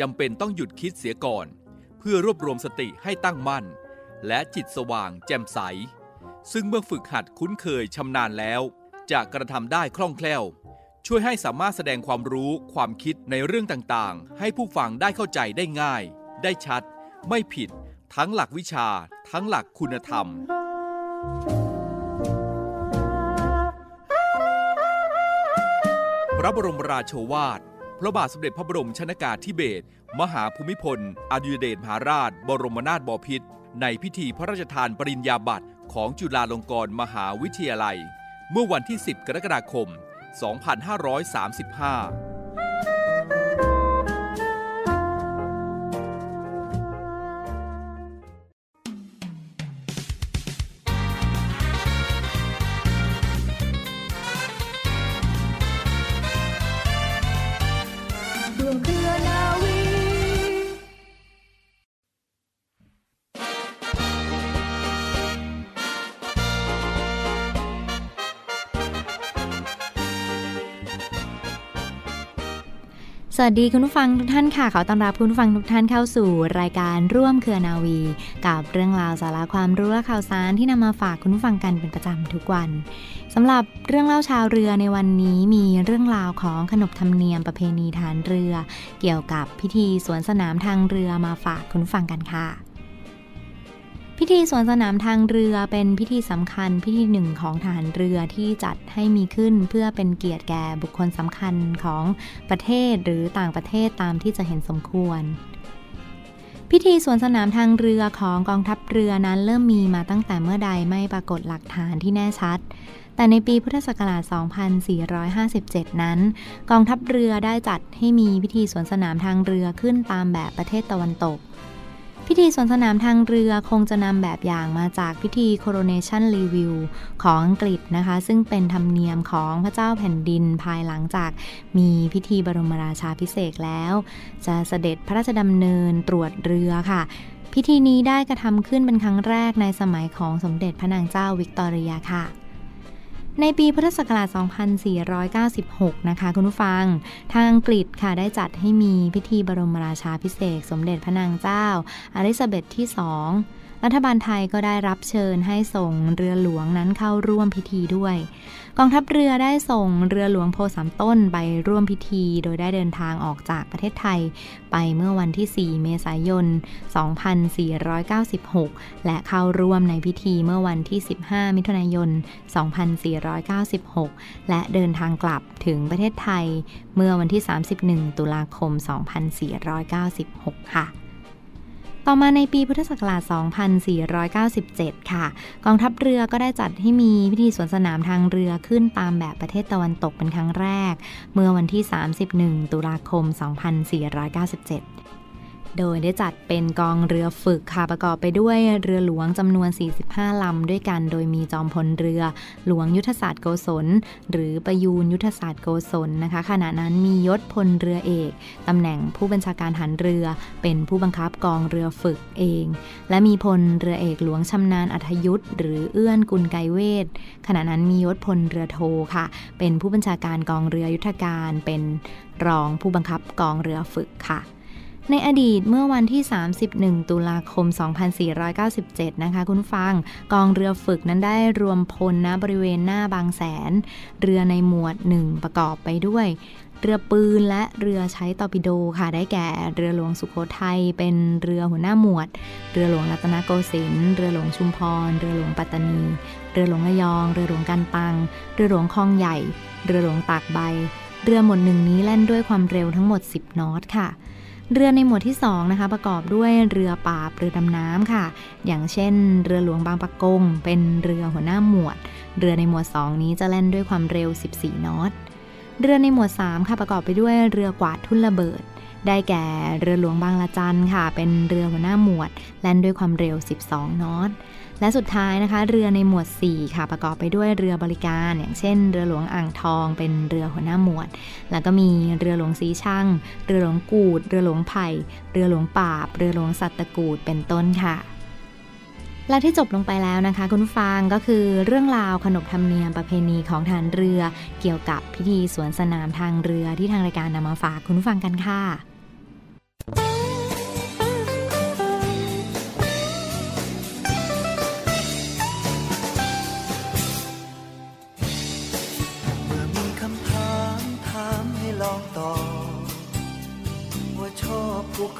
จำเป็นต้องหยุดคิดเสียก่อน เพื่อรวบรวมสติให้ตั้งมั่น และจิตสว่างแจ่มใส ซึ่งเมื่อฝึกหัดคุ้นเคยชำนาญแล้ว จะกระทำได้คล่องแคล่ว ช่วยให้สามารถแสดงความรู้ความคิดในเรื่องต่างๆ ให้ผู้ฟังได้เข้าใจได้ง่าย ได้ชัด ไม่ผิด ทั้งหลักวิชา ทั้งหลักคุณธรรม พระบรมราโชวาท พระบาทสมเด็จพระบรมชนากาธิเบศรมหาภูมิพล อดุลยเดชมหาราช บรมนาถบพิตรในพิธีพระราชทานปริญญาบัตรของจุฬาลงกรณ์มหาวิทยาลัย เมื่อวันที่ 10 กรกฎาคม 2535 สวัสดีคุณผู้ฟังทุกท่านค่ะขอต้อนรับคุณผู้ฟังทุกท่านเข้าสู่รายการร่วมเครือนาวี กับเรื่องราวสาระความรู้และข่าวสารที่นำมาฝากคุณผู้ฟังกันเป็นประจำทุกวันสำหรับเรื่องเล่าชาวเรือในวันนี้มีเรื่องราวของขนบธรรมเนียมประเพณีฐานเรือ เกี่ยวกับพิธีสวนสนามทางเรือมาฝากคุณผู้ฟังกันค่ะ พิธีสวนสนามทางเรือเป็นพิธีสำคัญพิธีหนึ่งของทหารเรือที่จัดให้มีขึ้นเพื่อเป็นเกียรติแก่บุคคลสำคัญของประเทศหรือต่างประเทศตามที่จะเห็นสมควร พิธีสวนสนามทางเรือของกองทัพเรือนั้นเริ่มมีมาตั้งแต่เมื่อใดไม่ปรากฏหลักฐานที่แน่ชัด แต่ในปีพุทธศักราช 2457 นั้น กองทัพเรือได้จัดให้มีพิธีสวนสนามทางเรือขึ้นตามแบบประเทศตะวันตก พิธีสวนสนามทางเรือคงจะนำแบบอย่างมาจากพิธี coronation review ของอังกฤษนะคะ ซึ่งเป็นธรรมเนียมของพระเจ้าแผ่นดินภายหลังจากมีพิธีบรมราชาพิเศษแล้ว จะเสด็จพระราชดำเนินตรวจเรือค่ะพิธีนี้ได้กระทำขึ้นเป็นครั้งแรกในสมัยของสมเด็จพระนางเจ้าวิกตอเรียค่ะ ในปีพุทธศักราช 2496 นะคะคุณผู้ฟัง ทางอังกฤษค่ะได้จัดให้มีพิธีบรมราชาพิเศษ สมเด็จพระนางเจ้าอลิซาเบธที่ 2 รัฐบาลไทยก็ได้รับเชิญให้ส่งเรือหลวงนั้นเข้าร่วมพิธีด้วย กองทัพเรือได้ส่งเรือหลวงโพสามต้นไปร่วมพิธี โดยได้เดินทางออกจากประเทศไทย ไปเมื่อวันที่ 4 เมษายน 2496 และเข้าร่วมในพิธีเมื่อวันที่ 15 มิถุนายน 2496 และเดินทางกลับถึงประเทศไทย เมื่อวันที่ 31 ตุลาคม 2496 ค่ะ ต่อมาในปีพุทธศักราช 2497 ค่ะ กองทัพเรือก็ได้จัดให้มีพิธีสวนสนามทางเรือขึ้นตามแบบประเทศตะวันตกเป็นครั้งแรก เมื่อวันที่ 31 ตุลาคม 2497 โดยได้จัดเป็นกองเรือฝึกค่ะประกอบไปด้วยเรือหลวงจำนวน 45 ลำด้วยกัน โดยมีจอมพลเรือหลวงยุทธศาสตร์โกศล หรือประยูนยุทธศาสตร์โกศลนะคะ ขณะนั้นมียศพลเรือเอกตำแหน่งผู้บัญชาการฐานเรือ เป็นผู้บังคับกองเรือฝึกเอง และมีพลเรือเอกหลวงชำนาญอัธยุทธหรือเอื้อนกุลไกเวทขณะนั้นมียศพลเรือโทค่ะ เป็นผู้บัญชาการกองเรือยุทธการเป็นรองผู้บังคับกองเรือฝึกค่ะ ในอดีตเมื่อวันที่ 31 ตุลาคม 2497 นะคะคุณฟัง กองเรือฝึกนั้นได้รวมพลนะบริเวณหน้าบางแสน เรือในหมวด 1 ประกอบไปด้วยเรือปืนและเรือใช้ตอร์ปิโดค่ะ ได้แก่เรือหลวงสุโขทัยเป็นเรือหัวหน้าหมวด เรือหลวงรัตนโกสินทร์เรือหลวงชุมพร เรือหลวงปัตตานี เรือหลวงระยอง เรือหลวงกันตัง เรือหลวงคลองใหญ่ เรือหลวงตากใบ เรือหมดหนึ่งนี้แล่นด้วยความเร็วทั้งหมด 10 นอตค่ะ เรือในหมวดที่2นะคะประกอบด้วยเรือปราบเรือดำน้ำค่ะ อย่างเช่น เรือหลวงบางปะกง เป็นเรือหัวหน้าหมวด เรือในหมวด 2 นี้จะแล่นด้วยความเร็ว 14 นอต เรือในหมวด 3 ค่ะประกอบไปด้วยเรือกวาดทุ่นระเบิด ได้แก่เรือหลวงบางละจันค่ะ เป็นเรือหัวหน้าหมวด แล่นด้วยความเร็ว 12 นอต และสุดท้ายนะคะ เรือในหมวด 4 ค่ะประกอบไปด้วยเรือบริการ อย่างเช่น เรือหลวงอ่างทอง เป็นเรือหัวหน้าหมวด แล้วก็มีเรือหลวงสีช่างเรือหลวงกูด เรือหลวงไผ่เรือหลวงป่าเรือหลวงสัตตะกูดเป็นต้นค่ะและที่จบลงไปแล้วนะคะ คุณผู้ฟังก็คือเรื่องราวขนบธรรมเนียมประเพณีของฐานเรือ เกี่ยวกับพิธีสวนสนามทางเรือที่ทางรายการนำมาฝากคุณผู้ฟังกันค่ะ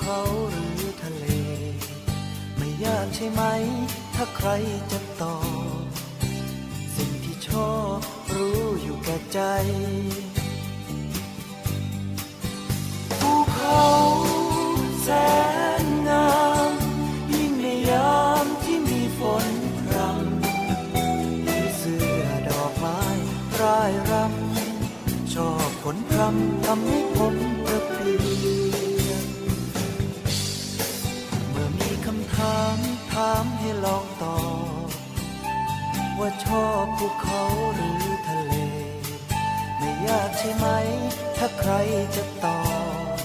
เขาหรือทะเล ไม่ยากใช่ไหม ถ้าใครจะตอบสิ่งที่ชอบรู้อยู่แก่ใจภูเขาแสนงามยิ่งในยามที่มีฝนพรำมีเสื้อดอกไม้ร่ายรำชอบผลพรำทำให้ผมกระเพี ภูเขาหรือทะเล ไม่ยากใช่ไหม ถ้าใครจะตอบ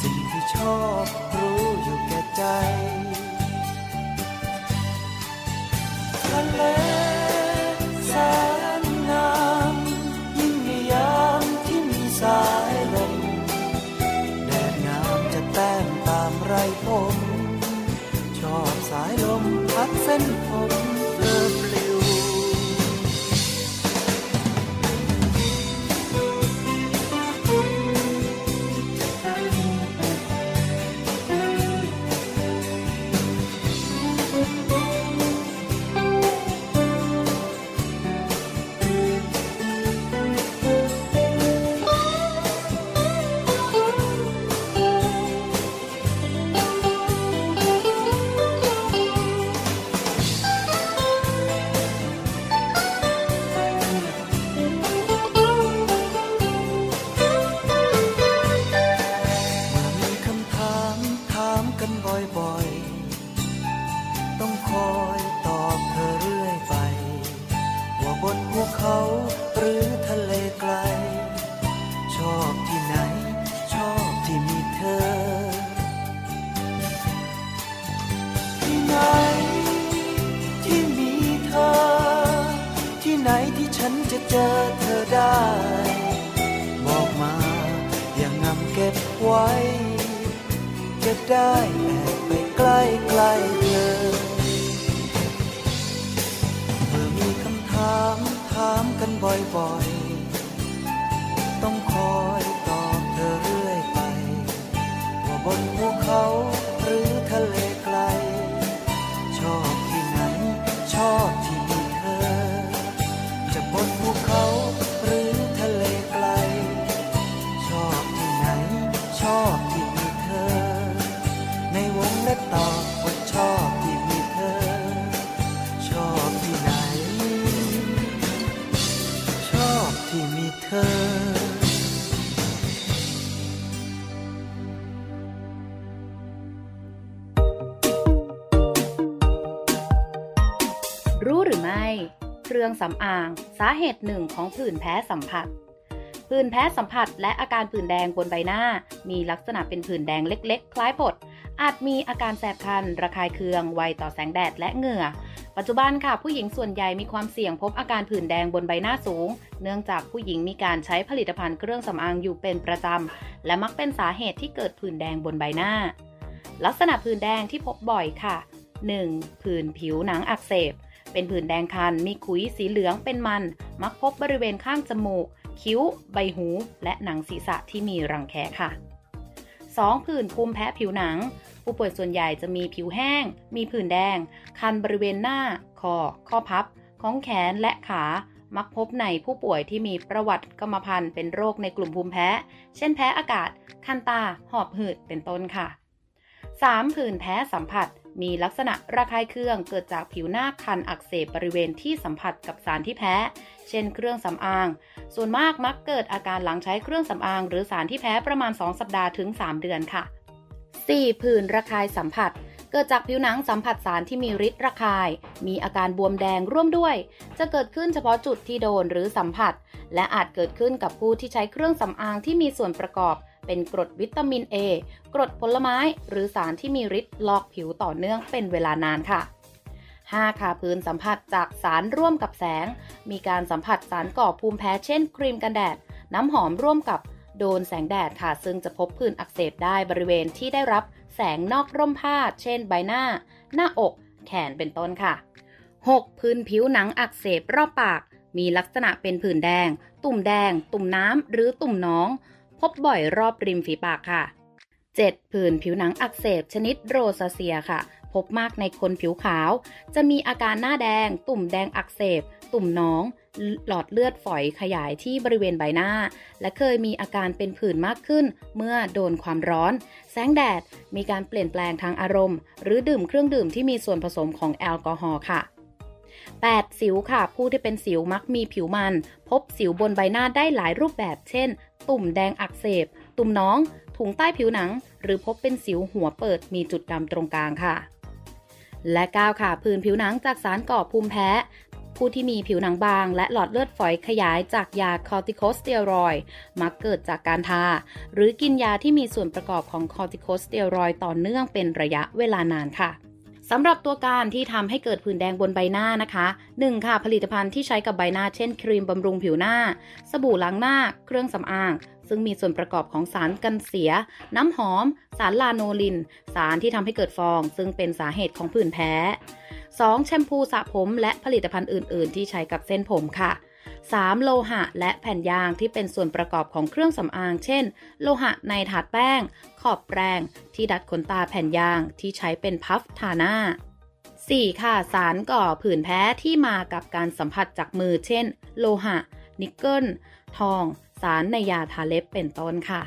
สิ่งที่ชอบรู้อยู่แก่ใจทะเล ฉันจะเจอเธอได้ บอกมาอย่างงำเก็บไว้ จะได้แอบไปใกล้ใกล้เธอ เมื่อมีคำถามถามกันบ่อยๆ ต้องคอยตอบเธอเรื่อยไป ว่าบนภูเขาหรือทะเลไกล รื่องสำอาง สาเหตุหนึ่งของผื่นแพ้สัมผัส ผื่นแพ้สัมผัสและอาการผื่นแดงบนใบหน้า มีลักษณะเป็นผื่นแดงเล็กๆ คล้ายผด อาจมีอาการแสบคัน ระคายเคือง ไวต่อแสงแดดและเหงื่อ ปัจจุบันค่ะผู้หญิงส่วนใหญ่มีความเสี่ยงพบอาการผื่นแดงบนใบหน้าสูง เนื่องจากผู้หญิงมีการใช้ผลิตภัณฑ์เครื่องสำอางอยู่เป็นประจำ และมักเป็นสาเหตุที่เกิดผื่นแดงบนใบหน้า ลักษณะผื่นแดงที่พบบ่อยค่ะ 1. ผื่นผิวหนังอักเสบ เป็นผื่นแดงคัน มีขุยสีเหลืองเป็นมัน มักพบบริเวณข้างจมูก คิ้ว ใบหู และหนังศีรษะที่มีรังแคค่ะ 2. ผื่นภูมิแพ้ผิวหนัง ผู้ป่วยส่วนใหญ่จะมีผิวแห้ง มีผื่นแดง คันบริเวณหน้า คอ ข้อพับ ของแขนและขา มักพบในผู้ป่วยที่มีประวัติกรรมพันธุ์เป็นโรคในกลุ่มภูมิแพ้ เช่นแพ้อากาศ คันตา หอบหืด เป็นต้นค่ะ 3. ผื่นแพ้สัมผัส มีลักษณะระคายเคืองเกิดจากผิวหน้าคันอักเสบบริเวณที่สัมผัสกับสารที่แพ้ เช่นเครื่องสำอาง ส่วนมากมักเกิดอาการหลังใช้เครื่องสำอาง หรือสารที่แพ้ประมาณ 2 สัปดาห์ถึง 3 เดือนค่ะ 4. ผื่นระคายสัมผัส เกิดจากผิวหนังสัมผัสสารที่มีฤทธิ์ระคาย มีอาการบวมแดงร่วมด้วย จะเกิดขึ้นเฉพาะจุดที่โดนหรือสัมผัส และอาจเกิดขึ้นกับผู้ที่ใช้เครื่องสำอางที่มีส่วนประกอบ เป็นกรดวิตามิน A กรดผลไม้ หรือสารที่มีฤทธิ์ลอกผิวต่อเนื่องเป็นเวลานานค่ะ 5. ค่ะพื้นสัมผัสจากสารร่วมกับแสง มีการสัมผัสสารก่อภูมิแพ้เช่น ครีมกันแดด น้ำหอมร่วมกับโดนแสงแดดค่ะ ซึ่งจะพบผื่นอักเสบได้บริเวณที่ได้รับแสงนอกร่มผ้า เช่น ใบหน้า หน้าอก แขนเป็นต้นค่ะ 6. พื้นผิวหนังอักเสบรอบปาก มีลักษณะเป็นผื่นแดง ตุ่มแดง ตุ่มน้ำ หรือตุ่มน้อง บบ่อยรอบริมฝีปากค่ะ 7. ผื่นผิวหนังอักเสบชนิดโรซาเซียค่ะ พบมากในคนผิวขาว จะมีอาการหน้าแดง ตุ่มแดงอักเสบ ตุ่มน้อง หลอดเลือดฝอยขยายที่บริเวณใบหน้า และเคยมีอาการเป็นผื่นมากขึ้น เมื่อโดนความร้อน แสงแดด มีการเปลี่ยนแปลงทางอารมณ์ หรือดื่มเครื่องดื่มที่มีส่วนผสมของแอลกอฮอล์ค่ะ 8. สิวค่ะ ผู้ที่เป็นสิวมักมีผิวมัน พบสิวบนใบหน้าได้หลายรูปแบบ เช่น ตุ่มแดงอักเสบ ตุ่มน้อง ถุงใต้ผิวหนัง หรือพบเป็นสิวหัวเปิดมีจุดดำตรงกลางค่ะ และ 9 ค่ะ ผื่นผิวหนังจากสารก่อภูมิแพ้ ผู้ที่มีผิวหนังบาง และหลอดเลือดฝอยขยายจากยาคอร์ติโคสเตียรอยด์มักเกิดจากการทา หรือกินยาที่มีส่วนประกอบของคอร์ติโคสเตียรอยด์ต่อเนื่องเป็นระยะเวลานานค่ะ สำหรับตัวการที่ทำให้เกิดผื่นแดงบนใบหน้านะคะ 1. ค่ะผลิตภัณฑ์ที่ใช้กับใบหน้าเช่น ครีมบำรุงผิวหน้า สบู่ล้างหน้า เครื่องสำอาง ซึ่งมีส่วนประกอบของสารกันเสีย น้ำหอม สารลาโนลิน สารที่ทำให้เกิดฟอง ซึ่งเป็นสาเหตุของผื่นแพ้ 2. แชมพูสระผมและผลิตภัณฑ์อื่น ๆ ที่ใช้กับเส้นผมค่ะ 3. โลหะและแผ่นยางที่เป็นส่วนประกอบของเครื่องสำอาง เช่น โลหะในถาดแป้ง ขอบแปรง ที่ดัดขนตาแผ่นยางที่ใช้เป็นพัฟทาหน้า 4. ค่ะ สารก่อผื่นแพ้ที่มากับการสัมผัสจากมือ เช่น โลหะ นิกเกิล ทอง สารในยาทาเล็บเป็นต้นค่ะ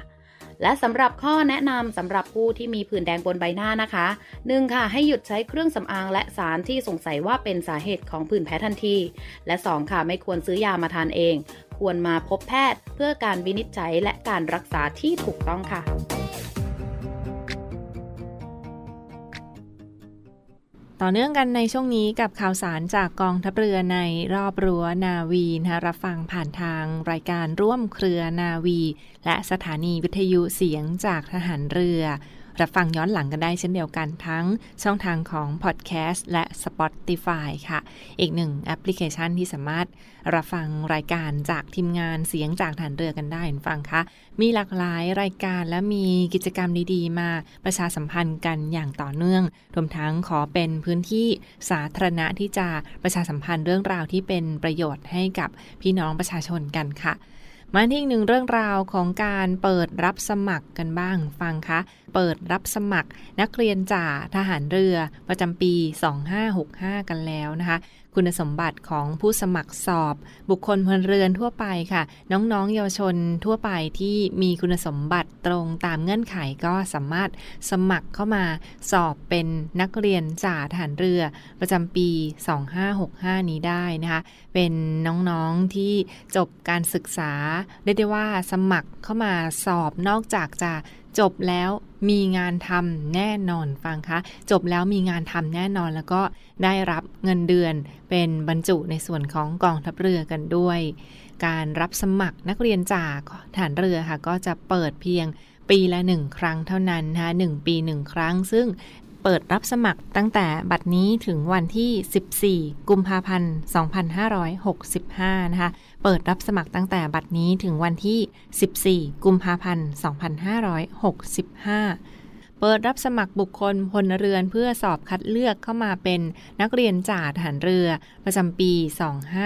และสำหรับข้อแนะนำสำหรับผู้ที่มีผื่นแดงบนใบหน้านะคะ 1. ค่ะ ให้หยุดใช้เครื่องสำอางและสารที่สงสัยว่าเป็นสาเหตุของผื่นแพ้ทันที และ 2. ค่ะ ไม่ควรซื้อยามาทานเอง ควรมาพบแพทย์เพื่อการวินิจฉัยและการรักษาที่ถูกต้องค่ะ ต่อเนื่องกันในช่วงนี้กับข่าวสารจากกองทัพเรือในรอบรั้วนาวีนะคะรับฟังผ่านทางรายการร่วมเครือนาวี และสถานีวิทยุเสียงจากทหารเรือ รับฟังย้อนหลังกันได้เช่นเดียวกันทั้งช่องทางของพอดแคสต์และ Spotify ค่ะ อีกหนึ่งแอปพลิเคชันที่สามารถรับฟังรายการจากทีมงานเสียงจากฐานเรือกันได้ฟังคะมีหลากหลายรายการและมีกิจกรรมดีๆ มาประชาสัมพันธ์กันอย่างต่อเนื่อง รวมทั้งขอเป็นพื้นที่สาธารณะที่จะประชาสัมพันธ์เรื่องราวที่เป็นประโยชน์ให้กับพี่น้องประชาชนกันค่ะ มาที่หนึ่งเรื่องราวของการเปิดรับสมัครกันบ้างฟังคะ เปิดรับสมัครนักเรียนจ่าทหารเรือประจำปี 2565 กันแล้วนะคะ คุณสมบัติของผู้สมัครสอบ บุคคลพลเรือนทั่วไปค่ะ น้องๆ เยาวชนทั่วไปที่มีคุณสมบัติตรงตามเงื่อนไขก็สามารถสมัครเข้ามาสอบเป็นนักเรียนจ่าทหารเรือ ประจำปี 2565 นี้ได้นะคะเป็นน้องๆที่จบการศึกษาเรียกได้ว่าสมัครเข้ามาสอบนอกจากจะจบแล้ว มีงานทำแน่นอนฟังคะจบแล้วมีงานทำแน่นอนแล้วก็ได้รับเงินเดือนเป็นบรรจุในส่วนของกองทัพเรือกันด้วย การรับสมัครนักเรียนจากฐานเรือค่ะก็จะเปิดเพียงปีละหนึ่งครั้งเท่านั้นนะคะหนึ่งปีหนึ่งครั้ง ซึ่ง เปิดรับสมัครตั้งแต่บัดนี้ถึงวันที่ 14 กุมภาพันธ์ 2565 นะคะ เปิดรับสมัครตั้งแต่บัดนี้ถึงวันที่ 14 กุมภาพันธ์ 2565เปิดรับสมัครบุคคลพลเรือนเพื่อสอบคัดเลือกเข้ามาเป็นนักเรียนจ่าทหารเรือ ประจำปี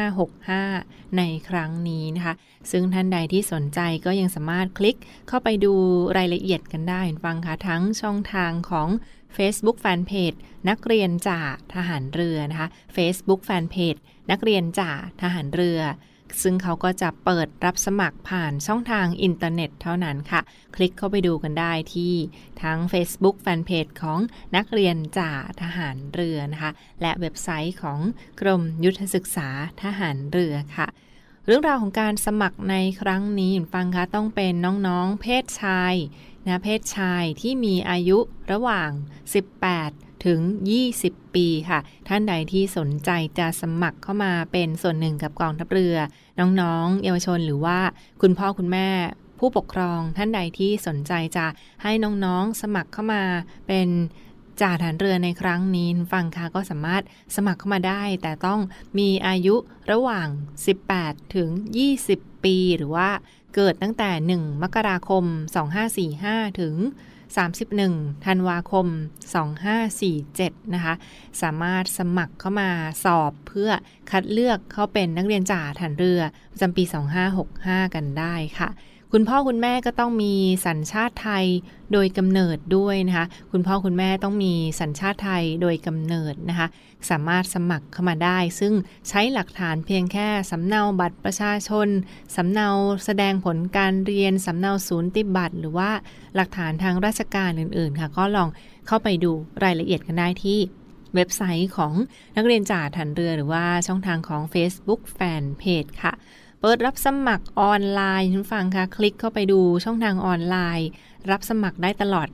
2565 ในครั้งนี้นะคะ ซึ่งท่านใดที่สนใจก็ยังสามารถคลิกเข้าไปดูรายละเอียดกันได้ฟังคะทั้งช่องทางของ Facebook Fanpage นักเรียนจ่าทหารเรือนะคะ Facebook Fanpage นักเรียนจ่าทหารเรือ ซึ่งเขาก็จะเปิดรับสมัครผ่านช่องทางอินเทอร์เน็ตเท่านั้นค่ะ คลิกเข้าไปดูกันได้ที่ทั้ง Facebook Fanpage ของนักเรียนจ่าทหารเรือนะคะ และเว็บไซต์ของกรมยุทธศึกษาทหารเรือค่ะเรื่องราวของการสมัครในครั้งนี้ฟังคะต้องเป็นน้องๆ เพศชาย นะเพศชายที่มีอายุระหว่าง 18 ถึง 20 ปีค่ะ ท่านใดที่สนใจจะสมัครเข้ามาเป็นส่วนหนึ่งกับกองทัพเรือ น้องๆ เยาวชนหรือว่าคุณพ่อคุณแม่ผู้ปกครองท่านใดที่สนใจจะให้น้องๆสมัครเข้ามาเป็นจ่าฐานเรือในครั้งนี้ฟังค่ะก็สามารถสมัครเข้ามาได้ แต่ต้องมีอายุระหว่าง 18 ถึง 20 ปีหรือว่า เกิดตั้งแต่ 1 มกราคม 2545 ถึง 31 ธันวาคม 2547 นะคะ สามารถสมัครเข้ามาสอบเพื่อคัดเลือกเข้าเป็นนักเรียนจ่าฐานเรือประจำปี 2565 กันได้ค่ะ คุณพ่อคุณแม่ก็ต้องมีสัญชาติไทยโดยกำเนิดด้วยนะคะ คุณพ่อคุณแม่ต้องมีสัญชาติไทยโดยกำเนิดนะคะ สามารถสมัครเข้ามาได้ ซึ่งใช้หลักฐานเพียงแค่สำเนาบัตรประชาชน สำเนาแสดงผลการเรียน สำเนาศูนย์ติบัตร หรือว่าหลักฐานทางราชการอื่นๆ ค่ะ ก็ลองเข้าไปดูรายละเอียดกันได้ที่เว็บไซต์ของนักเรียนจ่าทันเรือหรือว่าช่องทางของ Facebook Fanpage ค่ะ เปิดรับสมัครออนไลน์คุณฟังคะคลิกเข้าไปดูช่องทางออนไลน์ รับสมัครได้ตลอด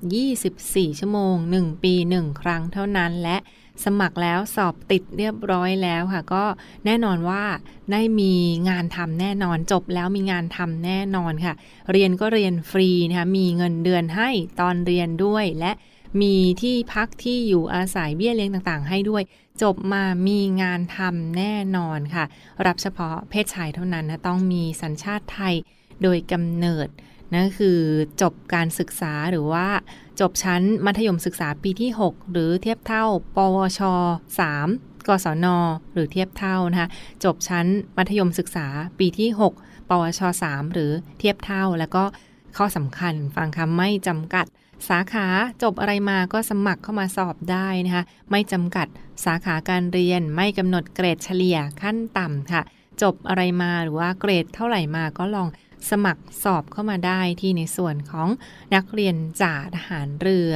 24 ชั่วโมง 1 ปี 1 ครั้งเท่านั้นและสมัครแล้วสอบติดเรียบร้อยแล้วค่ะ ก็แน่นอนว่าได้มีงานทำแน่นอนจบแล้วมีงานทำแน่นอนค่ะ เรียนก็เรียนฟรีนะคะมีเงินเดือนให้ตอนเรียนด้วยและ มีที่พักที่อยู่อาศัยเบี้ยเลี้ยงต่างๆ ให้ด้วย จบมามีงานทำแน่นอนค่ะ รับเฉพาะเพศชายเท่านั้นนะต้องมีสัญชาติไทยโดยกำเนิดนั่นคือจบการศึกษาหรือว่า จบชั้นมัธยมศึกษาปีที่ 6 หรือเทียบเท่า ปวช 3 กศน หรือเทียบเท่านะคะจบชั้นมัธยมศึกษาปีที่ 6 ปวช 3 หรือเทียบเท่า แล้วก็ข้อสำคัญฟังคำไม่จำกัด สาขาจบอะไรมาก็สมัครเข้ามาสอบได้นะคะ ไม่จำกัดสาขาการเรียนไม่กำหนดเกรดเฉลี่ยขั้นต่ำค่ะ จบอะไรมาหรือว่าเกรดเท่าไหร่มาก็ลองสมัครสอบเข้ามาได้ที่ในส่วนของนักเรียนจ่าทหารเรือ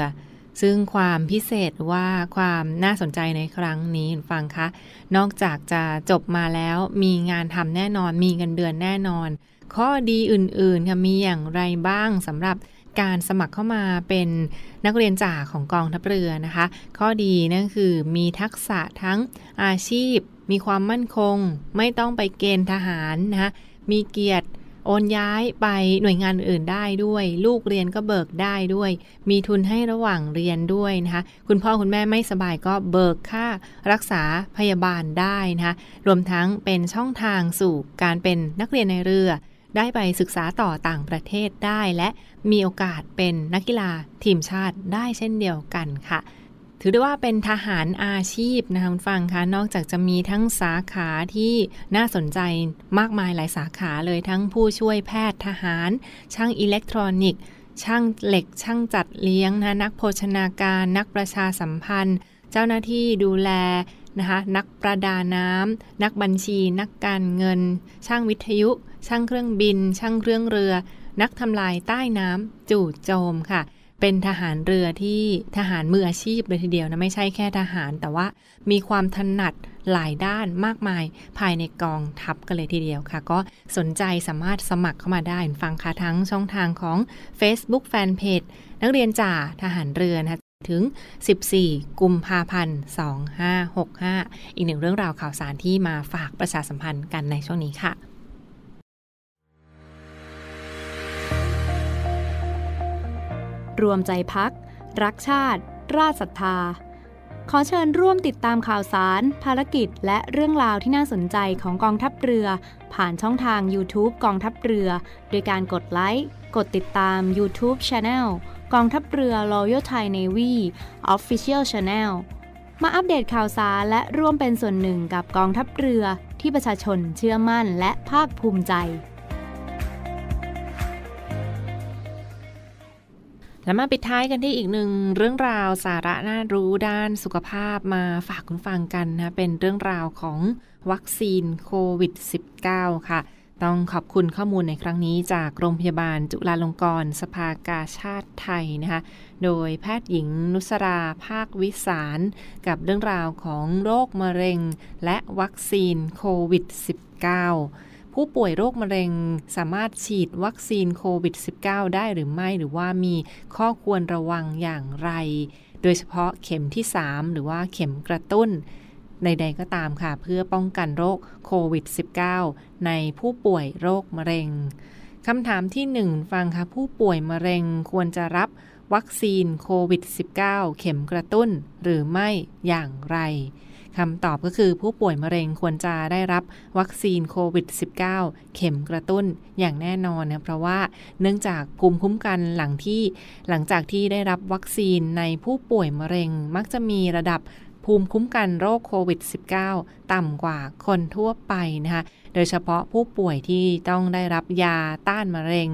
ซึ่งความพิเศษว่าความน่าสนใจในครั้งนี้ฟังคะ นอกจากจะจบมาแล้วมีงานทำแน่นอนมีเงินเดือนแน่นอน ข้อดีอื่นๆค่ะมีอย่างไรบ้างสำหรับ การสมัครเข้ามาเป็นนักเรียนจ่าของกองทัพเรือนะคะ ข้อดีนั่นคือมีทักษะทั้งอาชีพ มีความมั่นคง ไม่ต้องไปเกณฑ์ทหารนะคะมีเกียรติโอนย้ายไปหน่วยงานอื่นได้ด้วย ลูกเรียนก็เบิกได้ด้วย มีทุนให้ระหว่างเรียนด้วยนะคะคุณพ่อคุณแม่ไม่สบายก็เบิกค่ารักษาพยาบาลได้นะคะรวมทั้งเป็นช่องทางสู่การเป็นนักเรียนในเรือ ได้ไปศึกษาต่อต่างประเทศได้ และมีโอกาสเป็นนักกีฬาทีมชาติได้เช่นเดียวกันค่ะ ถือได้ว่าเป็นทหารอาชีพนะคะคุณฟังคะนอกจากจะมีทั้งสาขาที่น่าสนใจมากมายหลายสาขาเลยทั้งผู้ช่วยแพทย์ทหาร ช่างอิเล็กทรอนิกส์ช่างเหล็กช่างจัดเลี้ยงนะนักโภชนาการ นักประชาสัมพันธ์ เจ้าหน้าที่ดูแล นะคะนักประดาน้ำนักบัญชี นักการเงิน ช่างวิทยุ ช่างเครื่องบิน ช่างเครื่องเรือ นักทำลายใต้น้ำจู่โจมค่ะ เป็นทหารเรือที่ทหารมืออาชีพเลยทีเดียวนะไม่ใช่แค่ทหาร แต่ว่ามีความถนัดหลายด้านมากมายภายในกองทัพกันเลยทีเดียวค่ะ ก็สนใจสามารถสมัครเข้ามาได้ฟังค่ะทั้งช่องทางของ Facebook Fanpage นักเรียนจ่าทหารเรือนะ ถึง 14 กุมภาพันธ์ 2565 อีกหนึ่งเรื่องราวข่าวสารที่มาฝากประชาสัมพันธ์กันในช่วงนี้ค่ะ รวมใจพัก รักชาติ ราชศรัทธา ขอเชิญร่วมติดตามข่าวสาร ภารกิจ และเรื่องราวที่น่าสนใจของกองทัพเรือ ผ่านช่องทาง YouTube กองทัพเรือ โดยการกดไลค์ กดติดตาม YouTube Channel กองทัพเรือ Royal Thai Navy Official Channel มาอัปเดตข่าวสารและร่วมเป็นส่วนหนึ่งกับกองทัพเรือที่ประชาชนเชื่อมั่นและภาคภูมิใจ แล้วมาปิดท้ายกันที่อีกหนึ่งเรื่องราวสาระน่ารู้ด้านสุขภาพมาฝากคุณฟังกันนะ เป็นเรื่องราวของวัคซีนโควิด -19 ค่ะ ต้องขอบคุณข้อมูลในครั้งนี้จากโรงพยาบาลจุฬาลงกรณ์สภากาชาติไทยนะคะ โดยแพทย์หญิงนุสราภาควิสาร กับเรื่องราวของโรคมะเร็ง และวัคซีนโควิด -19 ผู้ป่วยโรคมะเร็งสามารถฉีดวัคซีนโควิด -19 ได้หรือไม่หรือว่ามีข้อควรระวังอย่างไร โดยเฉพาะเข็มที่ 3 หรือว่าเข็มกระตุ้น ใด ๆ ก็ตามค่ะ เพื่อป้องกันโรคโควิด -19 ในผู้ป่วยโรคมะเร็งคำถามที่ 1 ฟังค่ะ ผู้ป่วยมะเร็งควรจะรับวัคซีนโควิด -19 เข็มกระตุ้นหรือไม่อย่างไรคำตอบก็คือผู้ป่วยมะเร็งควรจะได้รับวัคซีนโควิด -19 เข็มกระตุ้นอย่างแน่นอนนะเพราะว่าเนื่องจากภูมิคุ้มกันหลังที่หลังจากที่ได้รับวัคซีนในผู้ป่วยมะเร็งมักจะมีระดับ ภูมิคุ้มกันโรคโควิด -19 ต่ำกว่าคนทั่วไปนะคะ โดยเฉพาะผู้ป่วยที่ต้องได้รับยาต้านมะเร็ง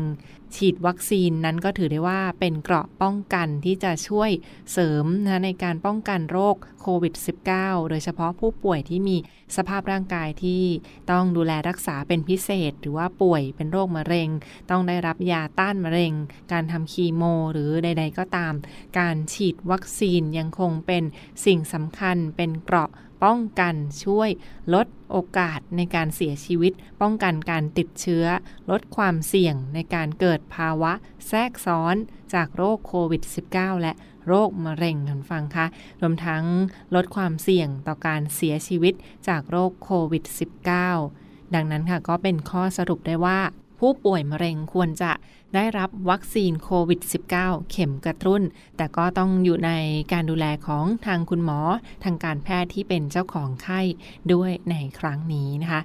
ฉีดวัคซีนนั้นก็ถือได้ว่าเป็นเกราะป้องกันที่จะช่วยเสริมนะในการป้องกันโรคโควิด -19 โดยเฉพาะผู้ป่วยที่มีสภาพร่างกายที่ต้องดูแลรักษาเป็นพิเศษ หรือว่าป่วยเป็นโรคมะเร็ง ต้องได้รับยาต้านมะเร็ง การทำคีโม หรือใด ๆ ก็ตาม การฉีดวัคซีนยังคงเป็นสิ่งสำคัญเป็นเกราะป้องกันช่วยลดโอกาสในการเสียชีวิต ป้องกันการติดเชื้อ ลดความเสี่ยงในการเกิดภาวะแทรกซ้อนจากโรคโควิด -19 และโรคมะเร็งคุณฟังคะ รวมทั้งลดความเสี่ยงต่อการเสียชีวิตจากโรคโควิด -19 ดังนั้นค่ะก็เป็นข้อสรุปได้ว่า ผู้ป่วยมะเร็งควรจะได้รับวัคซีนโควิด -19 เข็มกระตุ้น แต่ก็ต้องอยู่ในการดูแลของทางคุณหมอ ทางการแพทย์ที่เป็นเจ้าของไข้ด้วยในครั้งนี้นะคะ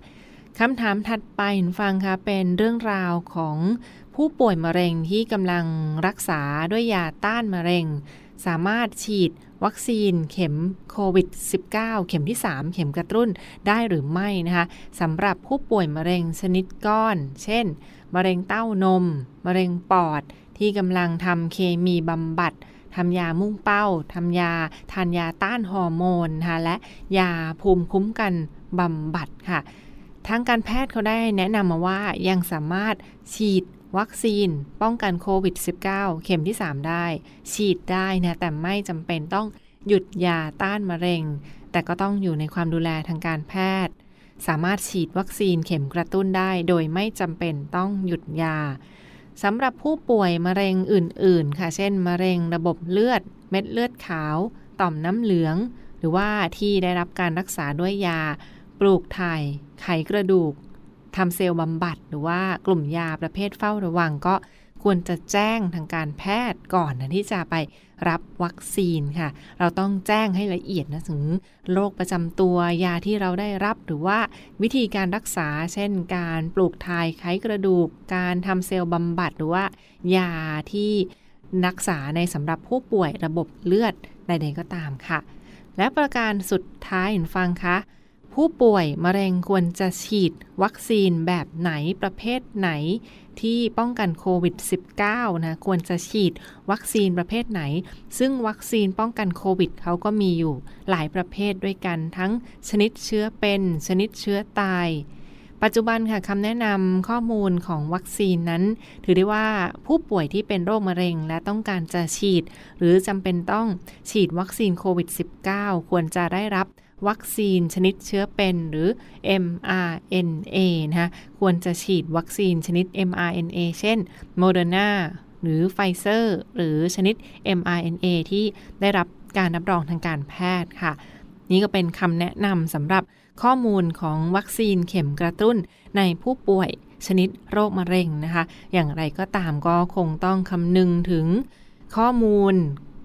คำถามถัดไปฟังค่ะเป็นเรื่องราวของ ผู้ป่วยมะเร็งที่กำลังรักษาด้วยยาต้านมะเร็ง สามารถฉีดวัคซีนเข็มโควิด -19 เข็มที่ 3 เข็มกระตุ้นได้หรือไม่นะคะสำหรับผู้ป่วยมะเร็งชนิดก้อน เช่น มะเร็งเต้านม มะเร็งปอด ที่กำลังทำเคมีบำบัดทำยามุ่งเป้า ทำยาทานยาต้านฮอร์โมนนะคะและยาภูมิคุ้มกันบำบัดค่ะ ทางการแพทย์เขาได้แนะนำมาว่ายังสามารถฉีด วัคซีนป้องกันโควิด -19 เข็มที่ 3 ได้ ฉีดได้นะแต่ไม่จำเป็นต้องหยุดยาต้านมะเร็ง แต่ก็ต้องอยู่ในความดูแลทางการแพทย์ สามารถฉีดวัคซีนเข็มกระตุ้นได้ โดยไม่จำเป็นต้องหยุดยาสำหรับผู้ป่วยมะเร็งอื่น ๆ ค่ะ เช่น มะเร็งระบบเลือด เม็ดเลือดขาว ต่อมน้ำเหลือง หรือว่าที่ได้รับการรักษาด้วยยา ปลูกถ่าย ไขกระดูก ทำเซลล์บำบัด หรือว่ากลุ่มยาประเภทเฝ้าระวังก็ควรจะแจ้งทางการแพทย์ก่อนนะที่จะไปรับวัคซีนค่ะ เราต้องแจ้งให้ละเอียดนะถึงโรคประจำตัวยาที่เราได้รับหรือว่าวิธีการรักษา เช่น การปลูกถ่ายไขกระดูก การทำเซลล์บำบัด หรือว่ายาที่รักษาในสำหรับผู้ป่วยระบบเลือดใดๆก็ตามค่ะ และประการสุดท้ายเห็นฟังคะ ผู้ป่วยมะเร็งควรจะฉีดวัคซีนแบบไหนประเภทไหน ที่ป้องกันโควิด -19 นะควรจะฉีดวัคซีนประเภทไหน ซึ่งวัคซีนป้องกันโควิดเขาก็มีอยู่หลายประเภทด้วยกัน ทั้งชนิดเชื้อเป็น ชนิดเชื้อตาย ปัจจุบันค่ะคำแนะนำข้อมูลของวัคซีนนั้น ถือได้ว่าผู้ป่วยที่เป็นโรคมะเร็งและต้องการจะฉีด หรือจำเป็นต้องฉีดวัคซีนโควิด -19 ควรจะได้รับ วัคซีนชนิดเชื้อเป็นหรือ mRNA นะคะควรจะฉีดวัคซีนชนิด mRNA เช่น Moderna หรือไฟเซอร์หรือชนิด mRNA ที่ได้รับการรับรองทางการแพทย์ค่ะ นี่ก็เป็นคำแนะนำสำหรับข้อมูลของวัคซีนเข็มกระตุ้นในผู้ป่วยชนิดโรคมะเร็งนะคะ อย่างไรก็ตามก็คงต้องคำนึงถึงข้อมูล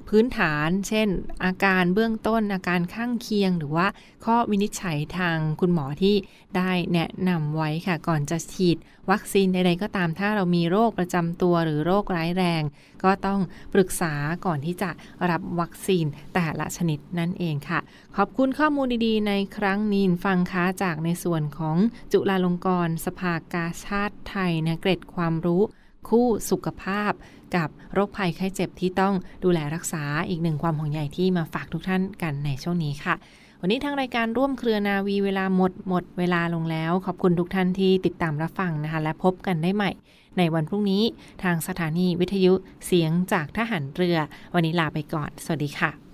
พื้นฐาน เช่น อาการเบื้องต้นอาการข้างเคียง หรือว่าข้อวินิจฉัยทางคุณหมอที่ได้แนะนำไว้ค่ะ ก่อนจะฉีด วัคซีนใดๆก็ตามถ้าเรามีโรคประจำตัวหรือโรคร้ายแรง ก็ต้องปรึกษาก่อนที่จะรับวัคซีนแต่ละชนิดนั่นเองค่ะ ขอบคุณข้อมูลดีๆ ในครั้งนี้ฟังค้าจากในส่วนของจุฬาลงกรณ์สภากาชาติไทยนะเกร็ดความรู้ คู่สุขภาพ กับโรคภัยไข้เจ็บที่ต้องดูแลรักษาอีกหนึ่งความห่วงใยที่มาฝากทุกท่านกันในช่วงนี้ค่ะ วันนี้ทางรายการร่วมเครือนาวีเวลาหมดหมดเวลาลงแล้ว ขอบคุณทุกท่านที่ติดตามรับฟังนะคะ และพบกันได้ใหม่ ในวันพรุ่งนี้ทางสถานีวิทยุเสียงจากทหารเรือ วันนี้ลาไปก่อน สวัสดีค่ะ